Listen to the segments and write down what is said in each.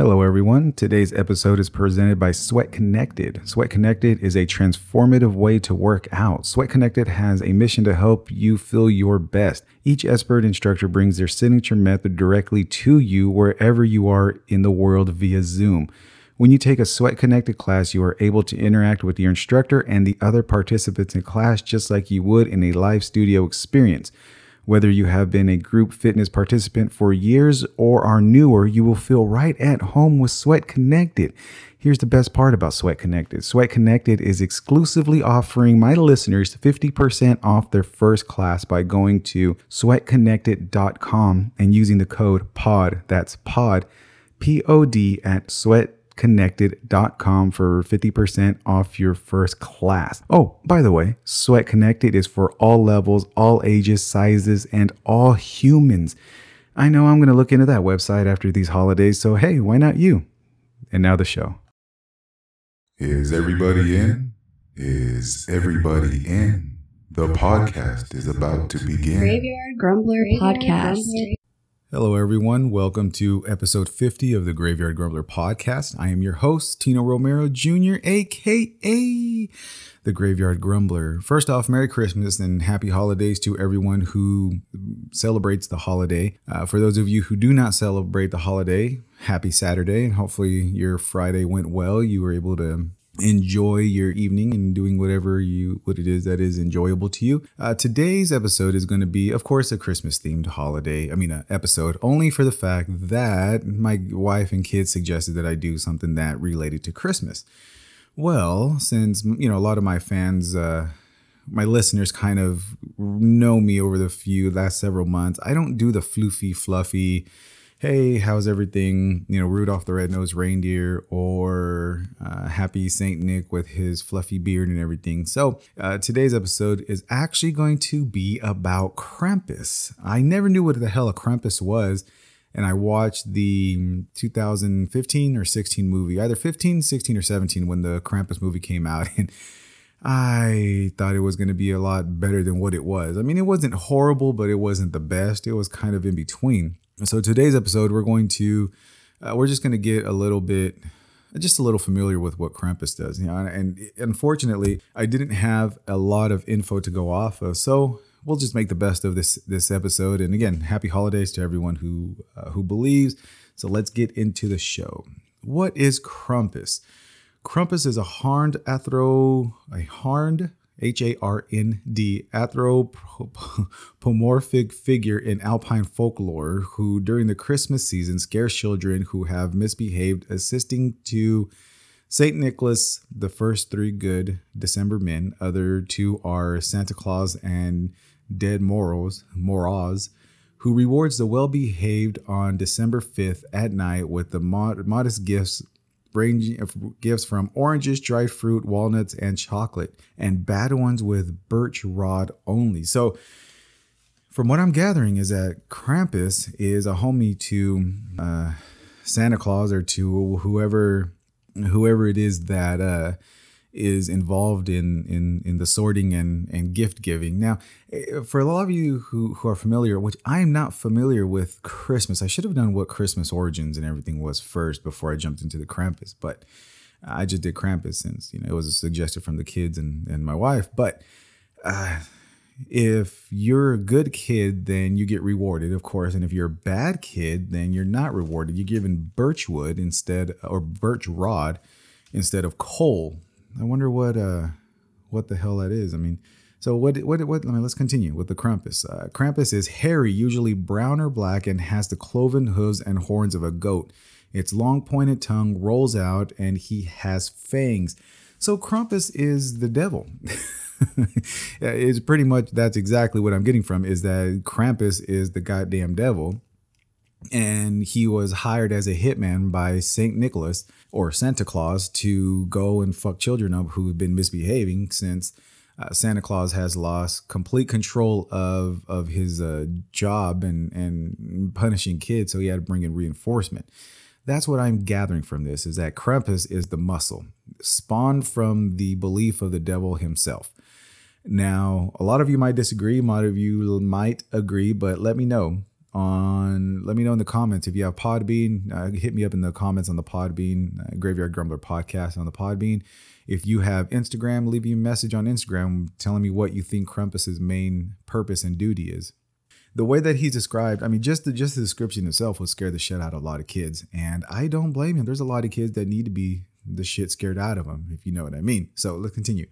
Hello, everyone. Today's episode is presented by Sweat Connected. Sweat Connected is a transformative way to work out. Sweat Connected has a mission to help you feel your best. Each expert instructor brings their signature method directly to you wherever you are in the world via Zoom. When you take a Sweat Connected class, you are able to interact with your instructor and the other participants in class just like you would in a live studio experience. Whether you have been a group fitness participant for years or are newer, you will feel right at home with Sweat Connected. Here's the best part about Sweat Connected Sweat Connected is exclusively offering my listeners 50% off their first class by going to sweatconnected.com and using the code POD. That's POD, P O D, at sweat sweatconnected.com for 50% off your first class. Oh, by the way, Sweat Connected is for all levels, all ages, sizes, and all humans. I know I'm going to look into that website after these holidays, so hey, why not you? And now the show. Is everybody in? Is everybody in? The podcast is about to begin. Graveyard Grumbler Podcast. Hello, everyone. Welcome to episode 50 of the Graveyard Grumbler podcast. I am your host, Tino Romero Jr., aka the Graveyard Grumbler. First off, Merry Christmas and Happy Holidays to everyone who celebrates the holiday. Uh, for those of you who do not celebrate the holiday, happy Saturday, and hopefully your Friday went well. You were able to enjoy your evening and doing whatever you what it is that is enjoyable to you. Uh, today's episode is going to be, of course, a Christmas themed holiday. I mean, an episode only for the fact that my wife and kids suggested that I do something that related to Christmas. Well, since you know a lot of my fans. Uh, my listeners kind of know me over the few last several months. I don't do the floofy, fluffy, hey, how's everything? You know, Rudolph the Red-Nosed Reindeer or uh, Happy Saint Nick with his fluffy beard and everything. So uh, today's episode is actually going to be about Krampus. I never knew what the hell a Krampus was. And I watched the 2015 or 16 movie, either 15, 16, or 17 when the Krampus movie came out. And I thought it was going to be a lot better than what it was. I mean, it wasn't horrible, but it wasn't the best. It was kind of in between. So today's episode, we're going to, uh, we're just going to get a little bit, just a little familiar with what Krampus does. You know, and, and unfortunately, I didn't have a lot of info to go off of, so we'll just make the best of this this episode. And again, happy holidays to everyone who uh, who believes. So let's get into the show. What is Krampus? Krampus is a horned athro, a horned H A R N D, anthropomorphic figure in alpine folklore who, during the Christmas season, scares children who have misbehaved, assisting to St. Nicholas, the first three good December men. Other two are Santa Claus and Ded Moroz, Moraz, who rewards the well behaved on December 5th at night with the mod- modest gifts ranging of gifts from oranges, dried fruit, walnuts, and chocolate, and bad ones with birch rod only. So, from what I'm gathering, is that Krampus is a homie to uh, Santa Claus or to whoever whoever it is that uh, is involved in in in the sorting and and gift giving. Now, eh, for a lot of you who who are familiar, which I am not familiar with Christmas, I should have done what Christmas origins and everything was first before I jumped into the Krampus, but I just did Krampus since you know it was suggested from the kids and and my wife. But uh, if you're a good kid, then you get rewarded, of course, and if you're a bad kid, then you're not rewarded. You're given birch wood instead or birch rod instead of coal I wonder what uh what the hell that is. I mean, so what what what? I let's continue with the Krampus. Uh, Krampus is hairy, usually brown or black, and has the cloven hooves and horns of a goat. Its long pointed tongue rolls out, and he has fangs. So Krampus is the devil. it's pretty much that's exactly what I'm getting from is that Krampus is the goddamn devil and he was hired as a hitman by St. Nicholas or Santa Claus to go and fuck children up who've been misbehaving since uh, Santa Claus has lost complete control of of his uh, job and and punishing kids, so he had to bring in reinforcement. That's what I'm gathering from this is that Krampus is the muscle spawned from the belief of the devil himself. Now, a lot of you might disagree, a lot of you might agree, but let me know on. Let me know in the comments if you have Podbean. Uh, hit me up in the comments on the Podbean uh, Graveyard Grumbler podcast on the Podbean. If you have Instagram, leave me a message on Instagram telling me what you think Krampus's main purpose and duty is. The way that he's described, I mean, just the just the description itself will scare the shit out of a lot of kids, and I don't blame him. There's a lot of kids that need to be the shit scared out of them, if you know what I mean. So let's continue.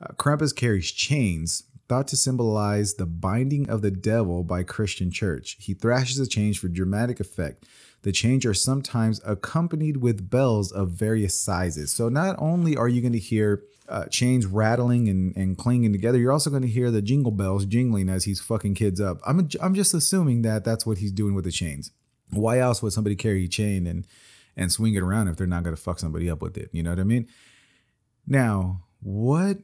Uh, Krampus carries chains thought to symbolize the binding of the devil by Christian church. He thrashes a chains for dramatic effect. The chains are sometimes accompanied with bells of various sizes. So not only are you going to hear uh, chains rattling and, and clanging together, you're also going to hear the jingle bells jingling as he's fucking kids up. I'm, I'm just assuming that that's what he's doing with the chains. Why else would somebody carry a chain and and swing it around if they're not going to fuck somebody up with it? You know what I mean? Now, what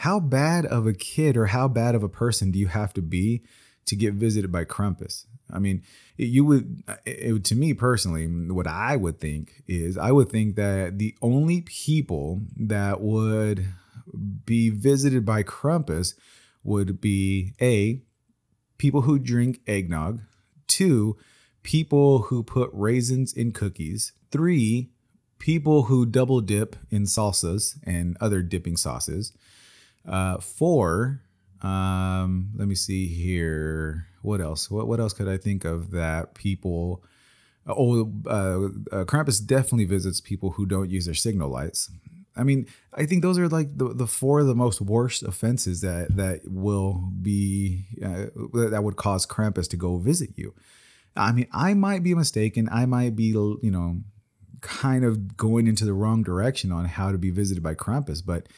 how bad of a kid or how bad of a person do you have to be to get visited by Krampus? I mean, you would, it, to me personally, what I would think is I would think that the only people that would be visited by Krampus would be A, people who drink eggnog, two, people who put raisins in cookies, three, people who double dip in salsas and other dipping sauces, uh, four, um, let me see here. What else? What what else could I think of that people? Oh, uh, uh, Krampus definitely visits people who don't use their signal lights. I mean, I think those are like the, the four of the most worst offenses that that will be uh, that would cause Krampus to go visit you. I mean, I might be mistaken. I might be, you know, kind of going into the wrong direction on how to be visited by Krampus, but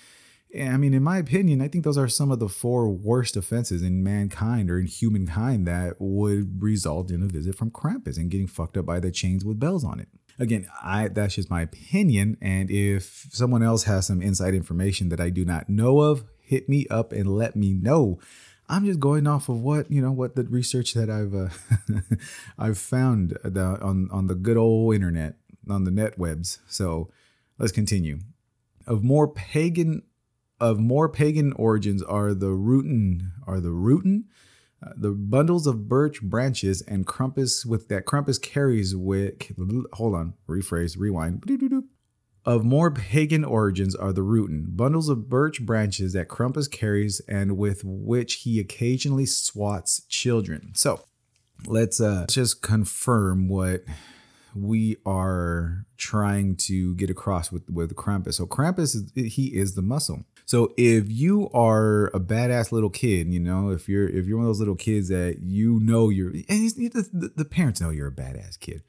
I mean, in my opinion, I think those are some of the four worst offenses in mankind or in humankind that would result in a visit from Krampus and getting fucked up by the chains with bells on it. Again, I that's just my opinion, and if someone else has some inside information that I do not know of, hit me up and let me know. I'm just going off of what you know, what the research that I've uh, I've found on on the good old internet, on the net webs. So let's continue. Of more pagan of more pagan origins are the Ruten are the Ruten uh, the bundles of birch branches and Krampus with that Krampus carries with hold on rephrase rewind of more pagan origins are the Ruten bundles of birch branches that Krampus carries and with which he occasionally swats children so let's uh just confirm what we are trying to get across with with Krampus. So Krampus he is the muscle. So if you are a badass little kid, you know, if you're if you're one of those little kids that you know you're, and the, the parents know you're a badass kid.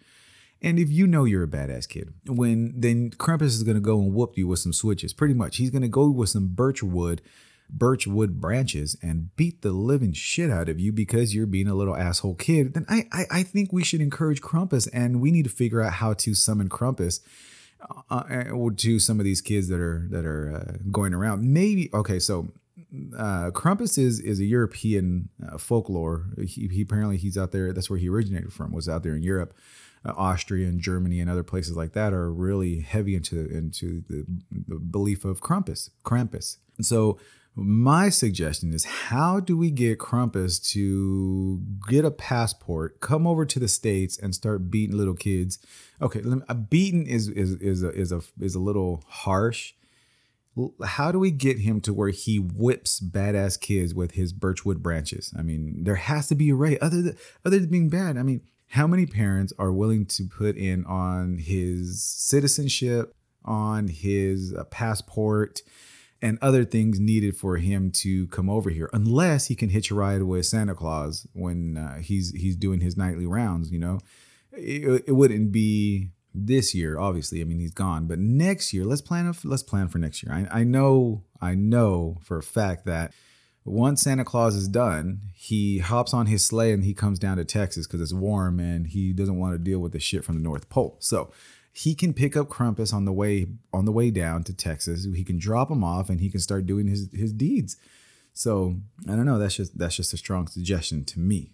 And if you know you're a badass kid, when then Krampus is gonna go and whoop you with some switches. Pretty much, he's gonna go with some birch wood, birch wood branches, and beat the living shit out of you because you're being a little asshole kid. Then I I, I think we should encourage Krampus, and we need to figure out how to summon Krampus uh, uh to some of these kids that are that are uh, going around. Maybe okay, so uh, Krampus is is a European uh, folklore. He, he, apparently he's out there. That's where he originated from. Was out there in Europe, uh, Austria and Germany and other places like that are really heavy into into the, the belief of Krampus. Krampus. And so my suggestion is how do we get Krampus to get a passport, come over to the states, and start beating little kids? Okay, a beating is is is a, is a is a little harsh. How do we get him to where he whips badass kids with his birchwood branches? I mean, there has to be a way other than other than being bad. I mean, how many parents are willing to put in on his citizenship, on his uh, passport? And other things needed for him to come over here, unless he can hitch a ride with Santa Claus when uh, he's he's doing his nightly rounds. You know, it, it wouldn't be this year, obviously. I mean, he's gone, but next year, let's plan. Let's plan for next year. I, I know, I know for a fact that once Santa Claus is done, he hops on his sleigh and he comes down to Texas because it's warm and he doesn't want to deal with the shit from the North Pole. So he can pick up Krampus on the way on the way down to Texas. He can drop him off and he can start doing his his deeds. So I don't know. That's just that's just a strong suggestion to me.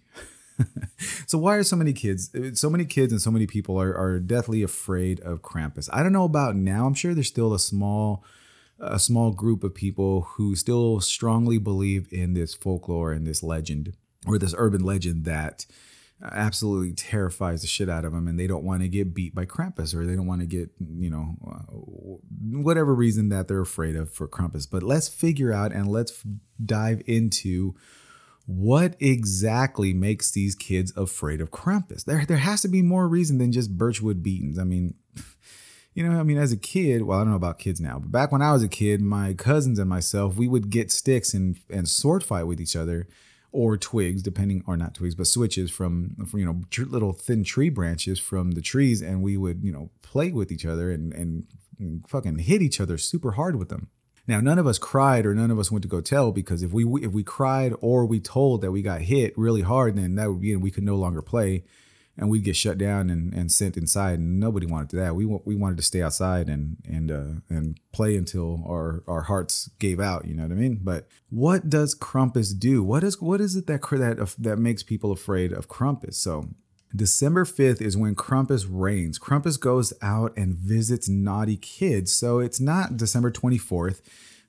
so why are so many kids, so many kids and so many people are, are deathly afraid of Krampus? I don't know about now. I'm sure there's still a small a small group of people who still strongly believe in this folklore and this legend or this urban legend that absolutely terrifies the shit out of them and they don't want to get beat by Krampus or they don't want to get, you know, uh, whatever reason that they're afraid of for Krampus. But let's figure out and let's dive into what exactly makes these kids afraid of Krampus. There there has to be more reason than just Birchwood beatings. I mean, you know, I mean, as a kid, well, I don't know about kids now, but back when I was a kid, my cousins and myself, we would get sticks and and sword fight with each other or twigs, depending, or not twigs, but switches from, from you know, tr- little thin tree branches from the trees, and we would, you know, play with each other and, and, and fucking hit each other super hard with them. Now, none of us cried or none of us went to go tell because if we if we cried or we told that we got hit really hard, then that would be we could no longer play and we'd get shut down and, and sent inside and nobody wanted that we we wanted to stay outside and and uh, and play until our our hearts gave out you know what i mean but what does Krampus do what is what is it that that that makes people afraid of Krampus so December 5th is when Krampus reigns. Krampus goes out and visits naughty kids. So it's not December 24th.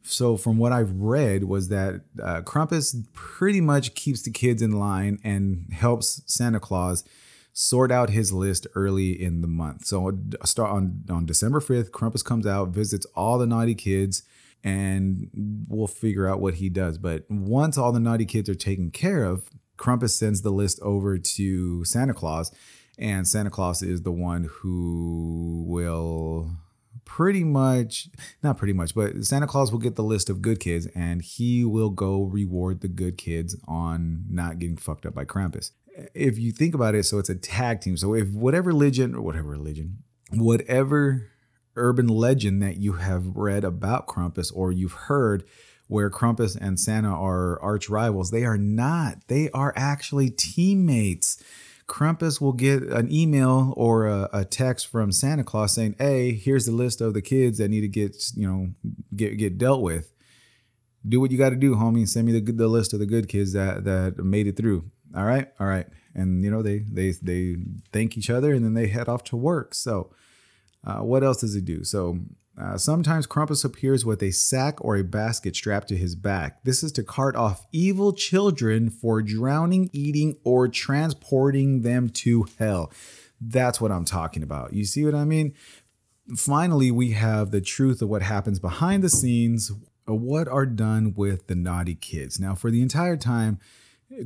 So from what I've read was that uh, Krampus pretty much keeps the kids in line and helps Santa Claus sort out his list early in the month. So uh, start on on December 5th, Krampus comes out, visits all the naughty kids and we'll figure out what he does. But once all the naughty kids are taken care of, Krampus sends the list over to Santa Claus and Santa Claus is the one who will pretty much not pretty much but santa claus will get the list of good kids and he will go reward the good kids on not getting fucked up by krampus if you think about it, so it's a tag team. So if whatever religion or whatever religion, whatever urban legend that you have read about Krampus or you've heard where Krampus and Santa are arch rivals, they are not. They are actually teammates. Krampus will get an email or a, a, text from Santa Claus saying, "Hey, here's the list of the kids that need to get you know get get dealt with. Do what you got to do, homie. Send me the the list of the good kids that that made it through." All right all right and you know they they they thank each other and then they head off to work so uh, what else does he do so uh, sometimes Krampus appears with a sack or a basket strapped to his back. This is to cart off evil children for drowning, eating, or transporting them to hell. That's what I'm talking about. You see what I mean? Finally, we have the truth of what happens behind the scenes, what are done with the naughty kids. Now, for the entire time,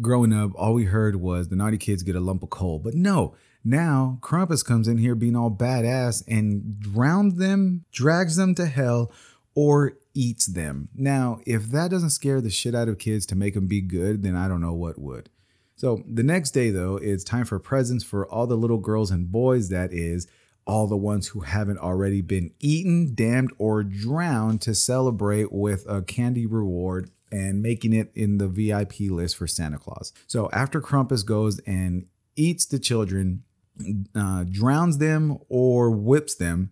growing up, all we heard was the naughty kids get a lump of coal. But no, now Krampus comes in here being all badass and drowns them, drags them to hell, or eats them. Now, if that doesn't scare the shit out of kids to make them be good, then I don't know what would. So the next day, though, it's time for presents for all the little girls and boys, that is, all the ones who haven't already been eaten, damned, or drowned to celebrate with a candy reward and making it in the VIP list for Santa Claus. So after Krampus goes and eats the children, uh, drowns them or whips them,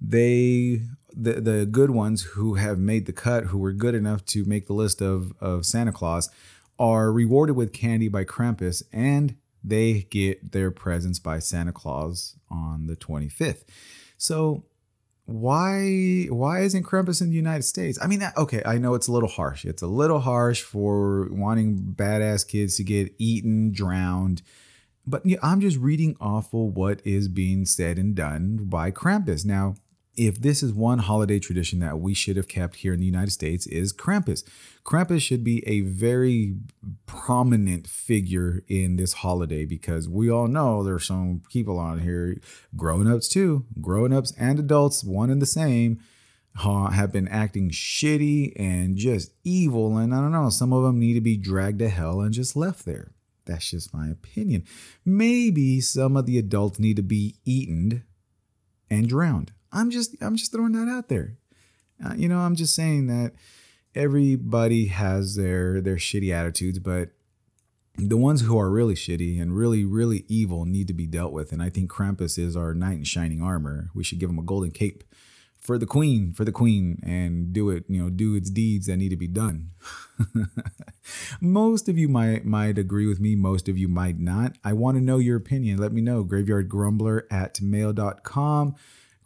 they the the good ones who have made the cut, who were good enough to make the list of of Santa Claus, are rewarded with candy by Krampus and they get their presents by Santa Claus on the 25th. So why why isn't Krampus in the United States? I mean, okay, I know it's a little harsh. It's a little harsh for wanting badass kids to get eaten, drowned. But I'm just reading off of what is being said and done by Krampus. Now, if this is one holiday tradition that we should have kept here in the United States is Krampus. Krampus should be a very prominent figure in this holiday because we all know there's some people on here, grown-ups too, grown-ups and adults, one and the same, have been acting shitty and just evil. And I don't know, some of them need to be dragged to hell and just left there. That's just my opinion. Maybe some of the adults need to be eaten and drowned. I'm just I'm just throwing that out there. Uh, you know, I'm just saying that everybody has their their shitty attitudes, but the ones who are really shitty and really really evil need to be dealt with. And I think Krampus is our knight in shining armor. We should give him a golden cape for the queen, for the queen, and do it. You know, do its deeds that need to be done. most of you might might agree with me. Most of you might not. I want to know your opinion. Let me know. Graveyardgrumbler at mail.com.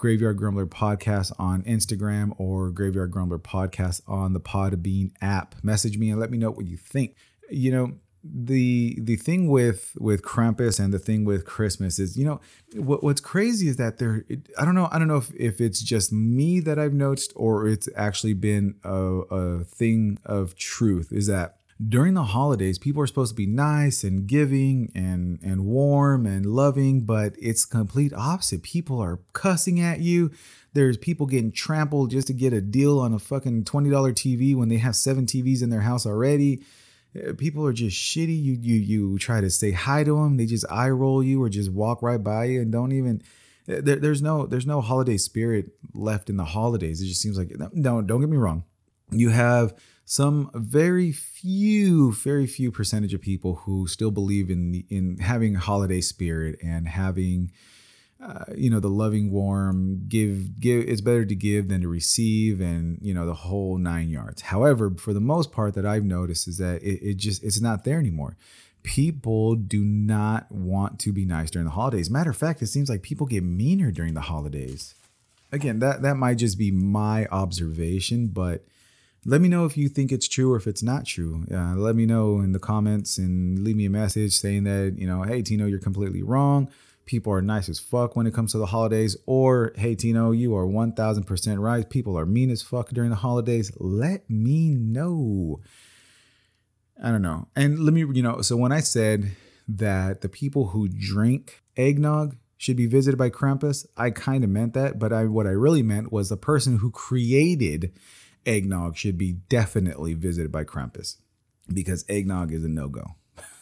Graveyard Grumbler Podcast on Instagram or Graveyard Grumbler Podcast on the Podbean app. Message me and let me know what you think. You know, the the thing with with Krampus and the thing with Christmas is, you know, what, what's crazy is that there. I don't know. I don't know if, if it's just me that I've noticed or it's actually been a, a thing of truth. Is that during the holidays, people are supposed to be nice and giving and and warm and loving, but it's complete opposite. People are cussing at you. There's people getting trampled just to get a deal on a fucking $20 TV when they have seven TVs in their house already. Uh, people are just shitty. You you you try to say hi to them, they just eye roll you or just walk right by you and don't even uh, there, there's no there's no holiday spirit left in the holidays. It just seems like no, don't get me wrong. You have some very few, very few percentage of people who still believe in the, in having holiday spirit and having, uh, you know, the loving, warm, give, give. It's better to give than to receive, and you know the whole nine yards. However, for the most part, that I've noticed is that it, it just it's not there anymore. People do not want to be nice during the holidays. Matter of fact, it seems like people get meaner during the holidays. Again, that that might just be my observation, but let me know if you think it's true or if it's not true. Uh, let me know in the comments and leave me a message saying that, you know, hey, Tino, you're completely wrong. People are nice as fuck when it comes to the holidays. Or, hey, Tino, you are 1000% right. People are mean as fuck during the holidays. Let me know. I don't know. And let me, you know, so when I said that the people who drink eggnog should be visited by Krampus, I kind of meant that. But I, what I really meant was the person who created eggnog should be definitely visited by Krampus because eggnog is a no go.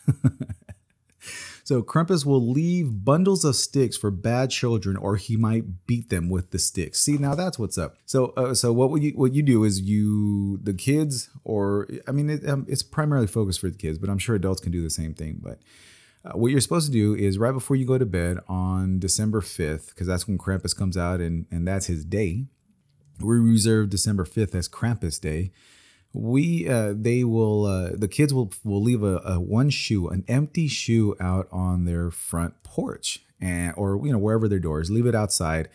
so Krampus will leave bundles of sticks for bad children, or he might beat them with the sticks. See, now that's what's up. So, uh, so what you what you do is you the kids, or I mean, it, um, it's primarily focused for the kids, but I'm sure adults can do the same thing. But uh, what you're supposed to do is right before you go to bed on December 5th, because that's when Krampus comes out and, and that's his day we reserve December 5th as Krampus Day. We uh, they will uh, the kids will will leave a, a one shoe, an empty shoe out on their front porch and or you know wherever their door is. Leave it outside.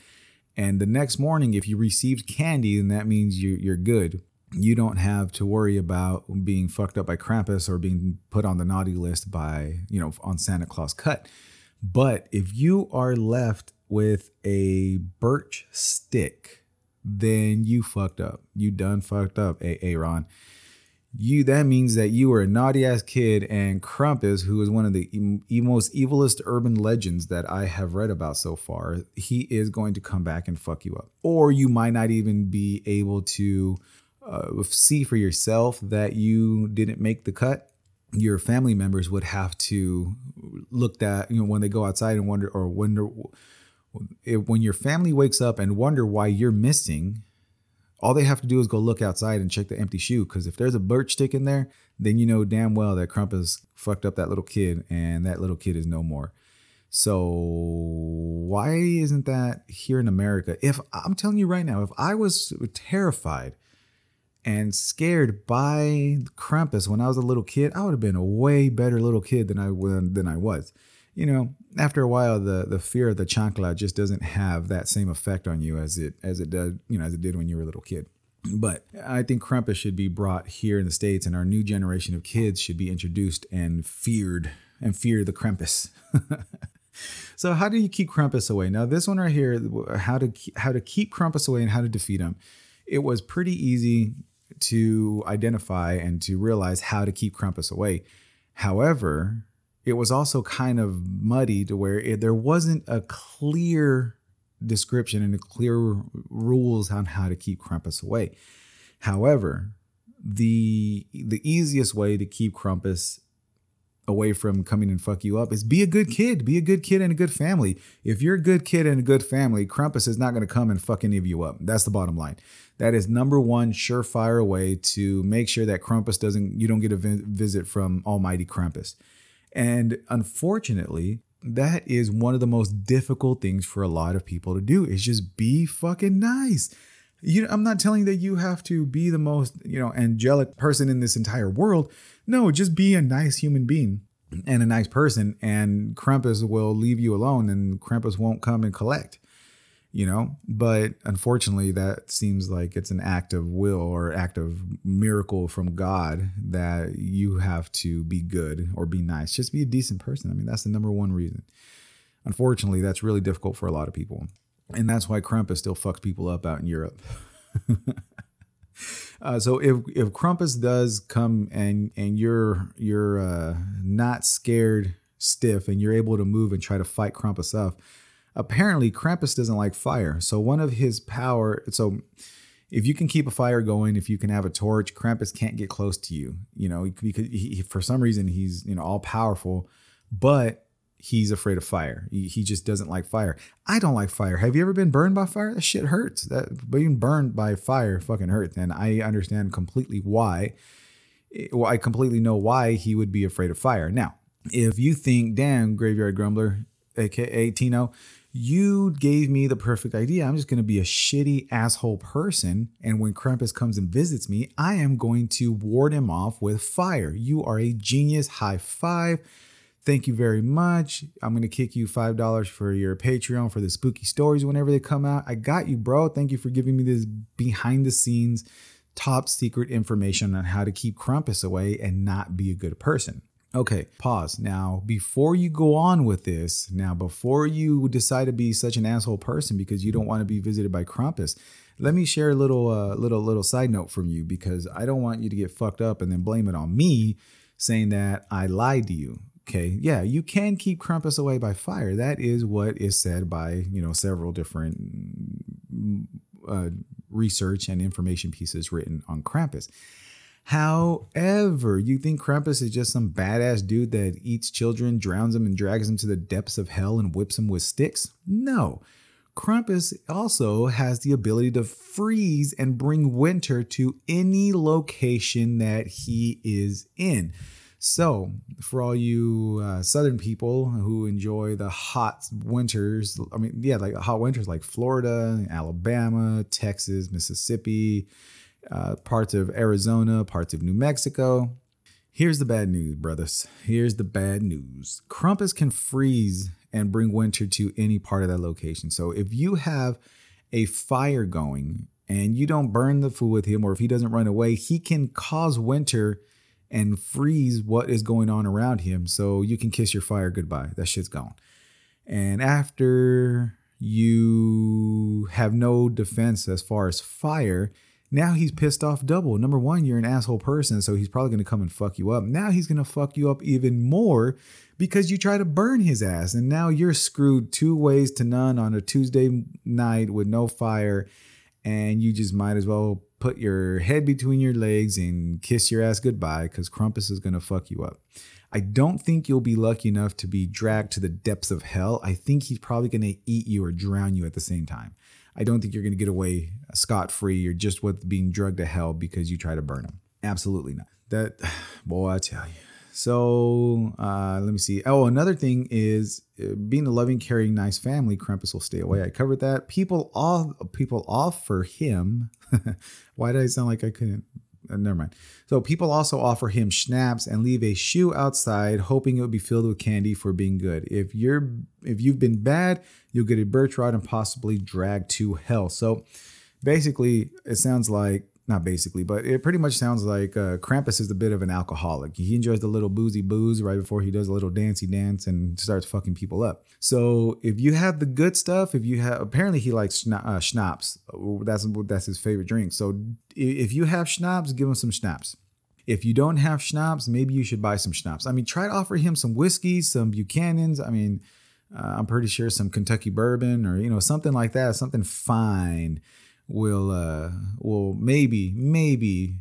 And the next morning, if you received candy, then that means you, you're good. You don't have to worry about being fucked up by Krampus or being put on the naughty list by, you know, on Santa Claus cut. But if you are left with a birch stick, then you fucked up. You done fucked up, Aaron. You that means that you were a naughty ass kid, and Krampus, who is one of the e- most evilest urban legends that I have read about so far, he is going to come back and fuck you up. Or you might not even be able to uh, see for yourself that you didn't make the cut. Your family members would have to look that you know when they go outside and wonder or wonder when your family wakes up and wonder why you're missing, all they have to do is go look outside and check the empty shoe. Because if there's a birch stick in there, then you know damn well that Krampus fucked up that little kid, and that little kid is no more. So why isn't that here in America? If I'm telling you right now, if I was terrified and scared by Krampus when I was a little kid, I would have been a way better little kid than I than I was you know, after a while, the the fear of the chancla just doesn't have that same effect on you as it as it does, you know, as it did when you were a little kid. But I think Krampus should be brought here in the states, and our new generation of kids should be introduced and feared and fear the Krampus. so, how do you keep Krampus away? Now, this one right here, how to how to keep Krampus away and how to defeat him. It was pretty easy to identify and to realize how to keep Krampus away. However, it was also kind of muddy to where it, there wasn't a clear description and a clear rules on how to keep Krampus away. However, the the easiest way to keep Krampus away from coming and fuck you up is be a good kid, be a good kid and a good family. If you're a good kid and a good family, Krampus is not going to come and fuck any of you up. That's the bottom line. That is number one surefire way to make sure that Krampus doesn't you don't get a visit from Almighty Krampus. And unfortunately, that is one of the most difficult things for a lot of people to do is just be fucking nice. You know, I'm not telling that you have to be the most, you know, angelic person in this entire world. No, just be a nice human being and a nice person and Krampus will leave you alone and Krampus won't come and collect. You know? But unfortunately that seems like it's an act of will or act of miracle from god that you have to be good or be nice. Just be a decent person. I mean that's the number one reason. Unfortunately that's really difficult for a lot of people. And that's why Krampus still fucks people up out in Europe. uh, so if if Krampus does come and and you're you're uh, not scared stiff and you're able to move and try to fight Krampus up, apparently Krampus doesn't like fire. So one of his power so if you can keep a fire going, if you can have a torch, Krampus can't get close to you. You know, because he, for some reason he's you know all powerful, but he's afraid of fire. He, he, just doesn't like fire. I don't like fire. Have you ever been burned by fire? That shit hurts. That being burned by fire fucking hurts. And I understand completely why. Well, I completely know why he would be afraid of fire. Now, if you think, damn, Graveyard Grumbler, aka Tino, you gave me the perfect idea. I'm just going to be a shitty asshole person. And when Krampus comes and visits me, I am going to ward him off with fire. You are a genius. High five Thank you very much. I'm going to kick you $5 for your Patreon for the spooky stories whenever they come out. I got you, bro. Thank you for giving me this behind the scenes, top secret information on how to keep Krampus away and not be a good person. Okay, pause. Now, before you go on with this, now, before you decide to be such an asshole person because you don't want to be visited by Krampus, let me share a little, uh, little, little side note from you because I don't want you to get fucked up and then blame it on me saying that I lied to you. Okay, yeah, you can keep Krampus away by fire. That is what is said by you know several different uh, research and information pieces written on Krampus. However, you think Krampus is just some badass dude that eats children, drowns them, and drags them to the depths of hell and whips them with sticks? No. Krampus also has the ability to freeze and bring winter to any location that he is in. So, for all you uh, Southern people who enjoy the hot winters, I mean, yeah, like hot winters like Florida, Alabama, Texas, Mississippi, uh, parts of Arizona, parts of New Mexico. Here's the bad news, brothers. Here's the bad news. Krampus can freeze and bring winter to any part of that location. So, if you have a fire going and you don't burn the food with him, or if he doesn't run away, he can cause winter and freeze what is going on around him so you can kiss your fire goodbye. That shit's gone. And after you have no defense as far as fire, now he's pissed off double. Number one, you're an asshole person, so he's probably gonna come and fuck you up. Now he's gonna fuck you up even more because you try to burn his ass, and now you're screwed two ways to none on a Tuesday night with no fire, and you just might as well put your head between your legs and kiss your ass goodbye because Krampus is going to fuck you up. I don't think you'll be lucky enough to be dragged to the depths of hell. I think he's probably going to eat you or drown you at the same time. I don't think you're going to get away scot free or just with being drugged to hell because you try to burn him. Absolutely not. That, boy, I tell you. So uh, let me see. Oh, another thing is uh, being a loving, caring, nice family. Krampus will stay away. I covered that. People all people offer him. Why did I sound like I couldn't? Uh, never mind. So people also offer him schnapps and leave a shoe outside, hoping it would be filled with candy for being good. If you're if you've been bad, you'll get a birch rod and possibly dragged to hell. So basically, it sounds like not basically, but it pretty much sounds like uh, Krampus is a bit of an alcoholic. He enjoys the little boozy booze right before he does a little dancey dance and starts fucking people up. So if you have the good stuff, if you have apparently he likes schna- uh, schnapps. That's that's his favorite drink. So if you have schnapps, give him some schnapps. If you don't have schnapps, maybe you should buy some schnapps. I mean, try to offer him some whiskey, some Buchanan's. I mean, uh, I'm pretty sure some Kentucky bourbon or you know something like that, something fine will uh will maybe maybe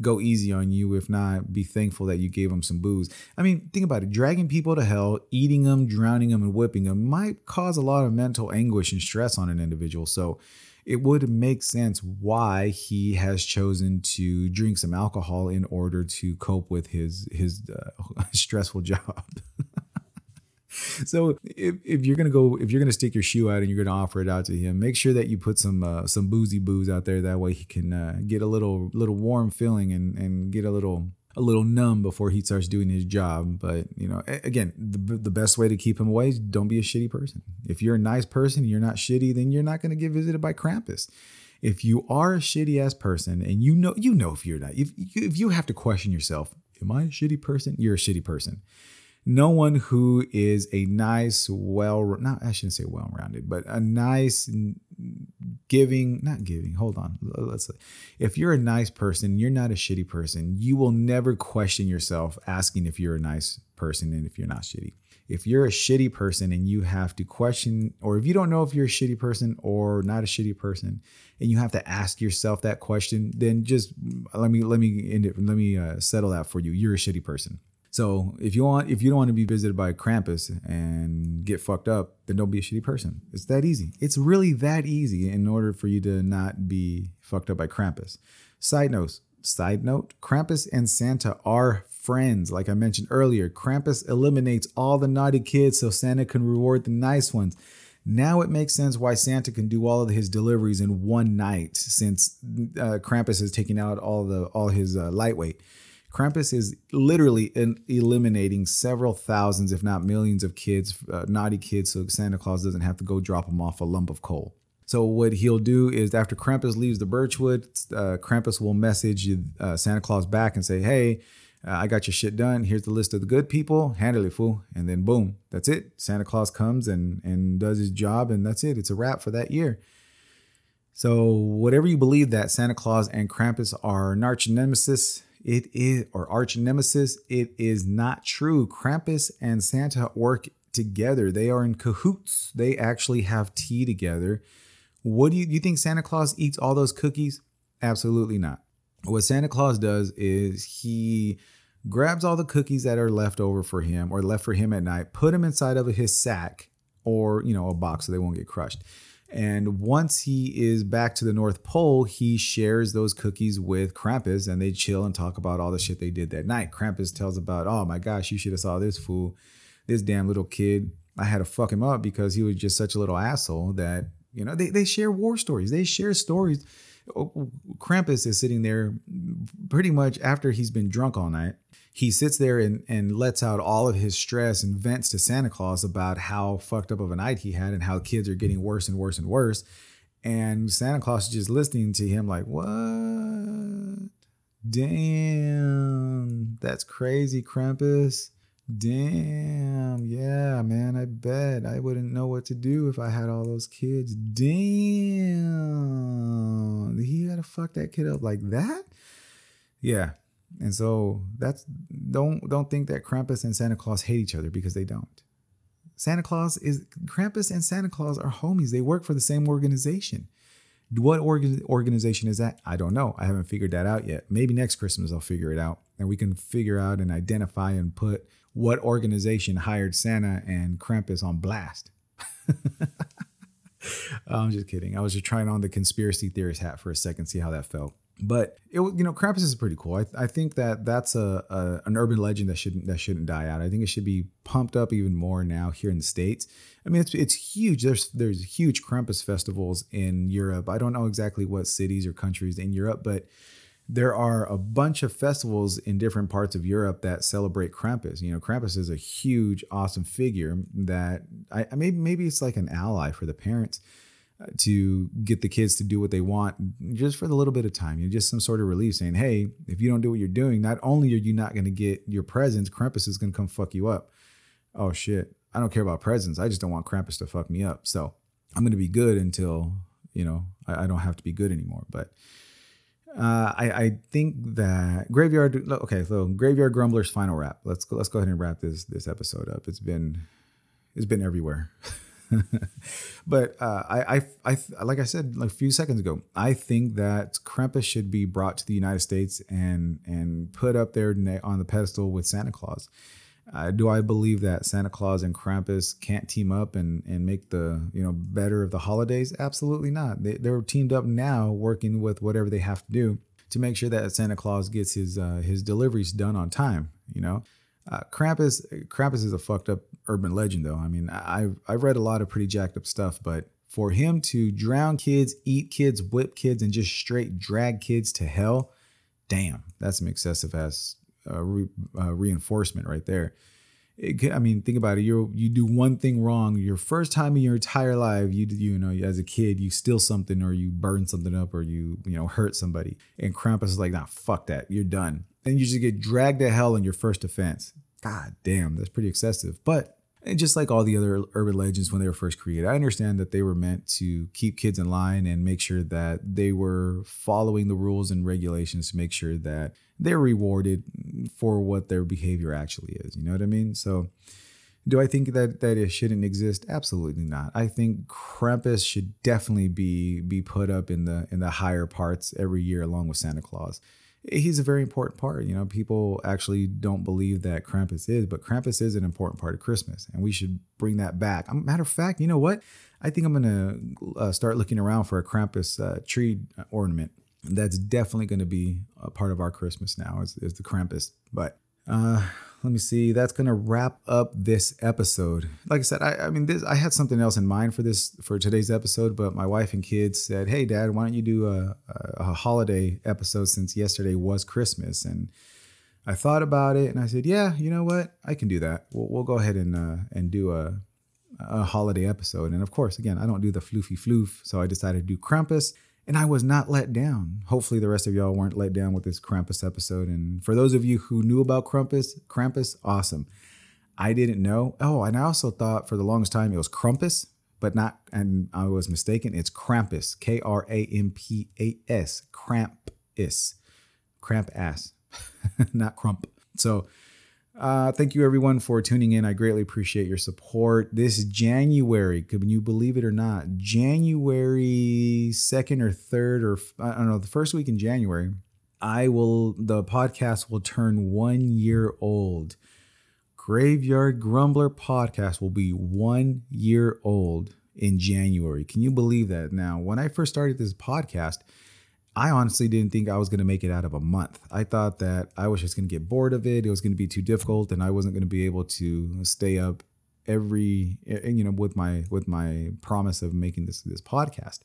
go easy on you if not be thankful that you gave them some booze. I mean think about it. Dragging people to hell eating them drowning them and whipping them might cause a lot of mental anguish and stress on an individual. So it would make sense why he has chosen to drink some alcohol in order to cope with his his uh, stressful job so if, if you're gonna go if you're gonna stick your shoe out and you're gonna offer it out to him make sure that you put some uh, some boozy booze out there that way he can uh, get a little little warm feeling and and get a little a little numb before he starts doing his job. But you know, again, the, the best way to keep him away is don't be a shitty person. If you're a nice person, and you're not shitty, then you're not going to get visited by Krampus. If you are a shitty ass person, and you know, you know if you're not, if if you have to question yourself, am I a shitty person? You're a shitty person no one who is a nice, well, not I shouldn't say well-rounded, but a nice, giving, not giving. Hold on, let's. If you're a nice person, you're not a shitty person. You will never question yourself asking if you're a nice person and if you're not shitty. If you're a shitty person and you have to question, or if you don't know if you're a shitty person or not a shitty person, and you have to ask yourself that question, then just let me let me end it. Let me uh, settle that for you. You're a shitty person so if you want, if you don't want to be visited by Krampus and get fucked up, then don't be a shitty person. It's that easy. It's really that easy in order for you to not be fucked up by Krampus. Side notes. Side note: Krampus and Santa are friends. Like I mentioned earlier, Krampus eliminates all the naughty kids so Santa can reward the nice ones. Now it makes sense why Santa can do all of his deliveries in one night, since uh, Krampus is taking out all the all his uh, lightweight. Krampus is literally eliminating several thousands, if not millions, of kids, uh, naughty kids, so Santa Claus doesn't have to go drop them off a lump of coal. So what he'll do is after Krampus leaves the Birchwood, uh, Krampus will message uh, Santa Claus back and say, "Hey, uh, I got your shit done. Here's the list of the good people. Handle it, fool." And then boom, that's it. Santa Claus comes and and does his job, and that's it. It's a wrap for that year. So whatever you believe that Santa Claus and Krampus are arch nemesis, it is, or arch nemesis, it is not true. Krampus and Santa work together. They are in cahoots. They actually have tea together. What do you, you think Santa Claus eats all those cookies? Absolutely not. What Santa Claus does is he grabs all the cookies that are left over for him or left for him at night, put them inside of his sack or, you know, a box so they won't get crushed. And once he is back to the North Pole, he shares those cookies with Krampus and they chill and talk about all the shit they did that night. Krampus tells about, oh my gosh, you should have saw this fool, this damn little kid. I had to fuck him up because he was just such a little asshole that, you know, they, they share war stories. They share stories. Oh, Krampus is sitting there pretty much after he's been drunk all night he sits there and, and lets out all of his stress and vents to Santa Claus about how fucked up of a night he had and how kids are getting worse and worse and worse. And Santa Claus is just listening to him like, what? Damn, that's crazy, Krampus. Damn, yeah, man, I bet I wouldn't know what to do if I had all those kids. Damn, he had to fuck that kid up like that? Yeah, and so that's don't don't think that Krampus and Santa Claus hate each other because they don't. Santa Claus is Krampus and Santa Claus are homies. They work for the same organization. What org- organization is that? I don't know. I haven't figured that out yet. Maybe next Christmas I'll figure it out and we can figure out and identify and put what organization hired Santa and Krampus on blast. I'm just kidding. I was just trying on the conspiracy theorist hat for a second, see how that felt but it you know Krampus is pretty cool. I, I think that that's a, a, an urban legend that shouldn't that shouldn't die out. I think it should be pumped up even more now here in the states. I mean it's it's huge. There's there's huge Krampus festivals in Europe. I don't know exactly what cities or countries in Europe, but there are a bunch of festivals in different parts of Europe that celebrate Krampus. You know, Krampus is a huge, awesome figure that I maybe maybe it's like an ally for the parents uh, to get the kids to do what they want just for the little bit of time. You know, just some sort of relief saying, hey, if you don't do what you're doing, not only are you not going to get your presents, Krampus is going to come fuck you up. Oh shit. I don't care about presents. I just don't want Krampus to fuck me up. So I'm going to be good until, you know, I, I don't have to be good anymore. But uh, I, I think that graveyard. Okay, so graveyard grumblers final wrap. Let's go. Let's go ahead and wrap this this episode up. It's been it's been everywhere. but uh, I, I, I, like I said like a few seconds ago, I think that Krampus should be brought to the United States and and put up there on the pedestal with Santa Claus. Uh, do I believe that Santa Claus and Krampus can't team up and and make the you know better of the holidays? Absolutely not. They they're teamed up now, working with whatever they have to do to make sure that Santa Claus gets his uh, his deliveries done on time. You know. Uh, Krampus, Krampus is a fucked up urban legend, though. I mean, I've I've read a lot of pretty jacked up stuff, but for him to drown kids, eat kids, whip kids, and just straight drag kids to hell, damn, that's some excessive ass uh, re, uh, reinforcement right there. It, I mean, think about it. You you do one thing wrong. Your first time in your entire life, you you know, as a kid, you steal something or you burn something up or you you know hurt somebody, and Krampus is like, nah, fuck that, you're done. And you just get dragged to hell in your first offense. God damn, that's pretty excessive. But and just like all the other urban legends when they were first created, I understand that they were meant to keep kids in line and make sure that they were following the rules and regulations to make sure that they're rewarded for what their behavior actually is. You know what I mean? So, do I think that that it shouldn't exist? Absolutely not. I think Krampus should definitely be be put up in the in the higher parts every year along with Santa Claus he's a very important part. You know, people actually don't believe that Krampus is, but Krampus is an important part of Christmas, and we should bring that back. Um, matter of fact, you know what? I think I'm gonna uh, start looking around for a Krampus uh, tree ornament. That's definitely going to be a part of our Christmas now. Is, is the Krampus, but uh, let me see. That's gonna wrap up this episode. Like I said, I, I, mean, this I had something else in mind for this for today's episode, but my wife and kids said, "Hey, Dad, why don't you do a, a, holiday episode since yesterday was Christmas?" And I thought about it, and I said, "Yeah, you know what? I can do that. We'll, we'll go ahead and uh, and do a a holiday episode." And of course, again, I don't do the floofy floof, so I decided to do Krampus and I was not let down. Hopefully, the rest of y'all weren't let down with this Krampus episode. And for those of you who knew about Krampus, Krampus, awesome. I didn't know. Oh, and I also thought for the longest time it was Krampus, but not, and I was mistaken. It's Krampus, K R A M P A S, Krampus, cramp ass, not crump. So uh, thank you everyone for tuning in. I greatly appreciate your support. This January, can you believe it or not? January 2nd or 3rd, or I don't know, the first week in January, I will, the podcast will turn one year old. Graveyard Grumbler podcast will be one year old in January. Can you believe that? Now, when I first started this podcast, I honestly didn't think I was going to make it out of a month. I thought that I was just going to get bored of it. It was going to be too difficult, and I wasn't going to be able to stay up every eh, eh, you know with my with my promise of making this this podcast.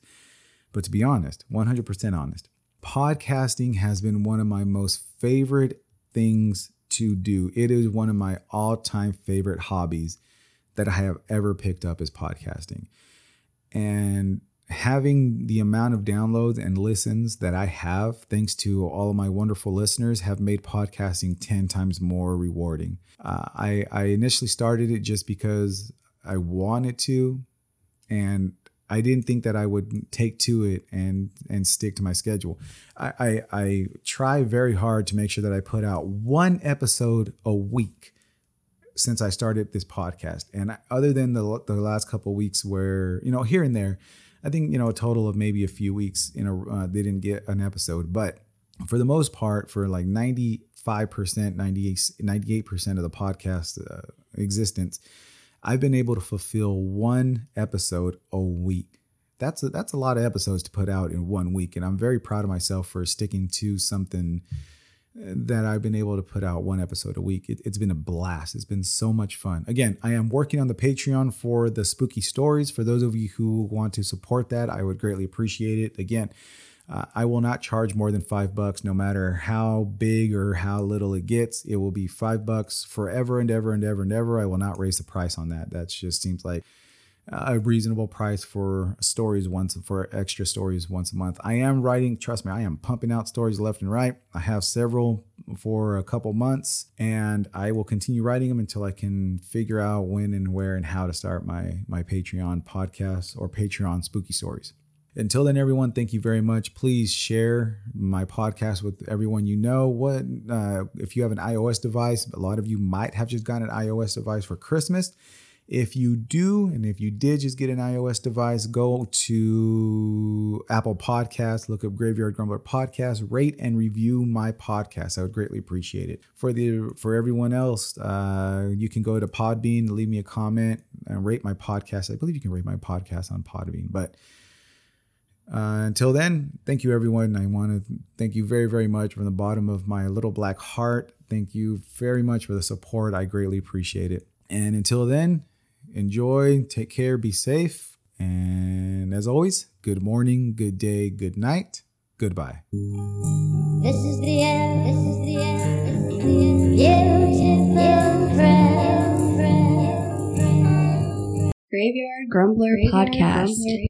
But to be honest, 100% honest, podcasting has been one of my most favorite things to do. It is one of my all-time favorite hobbies that I have ever picked up is podcasting. And having the amount of downloads and listens that I have, thanks to all of my wonderful listeners, have made podcasting 10 times more rewarding. Uh, I, I initially started it just because I wanted to, and I didn't think that I would take to it and and stick to my schedule. I, I, I try very hard to make sure that I put out one episode a week since I started this podcast. And other than the the last couple weeks where you know here and there, I think you know a total of maybe a few weeks in a uh, they didn't get an episode, but for the most part, for like 95%, 98, percent of the podcast uh, existence, I've been able to fulfill one episode a week. That's a, that's a lot of episodes to put out in one week, and I'm very proud of myself for sticking to something that I've been able to put out one episode a week. It, has been a blast. It's been so much fun. Again, I am working on the Patreon for the spooky stories. For those of you who want to support that, I would greatly appreciate it. Again, uh, I will not charge more than five bucks, no matter how big or how little it gets. It will be five bucks forever and ever and ever and ever. I will not raise the price on that. That just seems like a reasonable price for stories once for extra stories once a month. I am writing, trust me, I am pumping out stories left and right. I have several for a couple months and I will continue writing them until I can figure out when and where and how to start my my Patreon podcast or Patreon spooky stories. Until then, everyone, thank you very much. Please share my podcast with everyone you know. What uh, if you have an iOS device? A lot of you might have just gotten an iOS device for Christmas if you do, and if you did just get an iOS device, go to Apple Podcasts, look up Graveyard Grumbler Podcast, rate and review my podcast. I would greatly appreciate it. For the for everyone else, uh, you can go to Podbean, leave me a comment, and rate my podcast. I believe you can rate my podcast on Podbean, but. Uh, until then, thank you, everyone. I want to thank you very, very much from the bottom of my little black heart. Thank you very much for the support. I greatly appreciate it. And until then, enjoy, take care, be safe. And as always, good morning, good day, good night, goodbye. This is the end. This is the end. Graveyard Grumbler Podcast.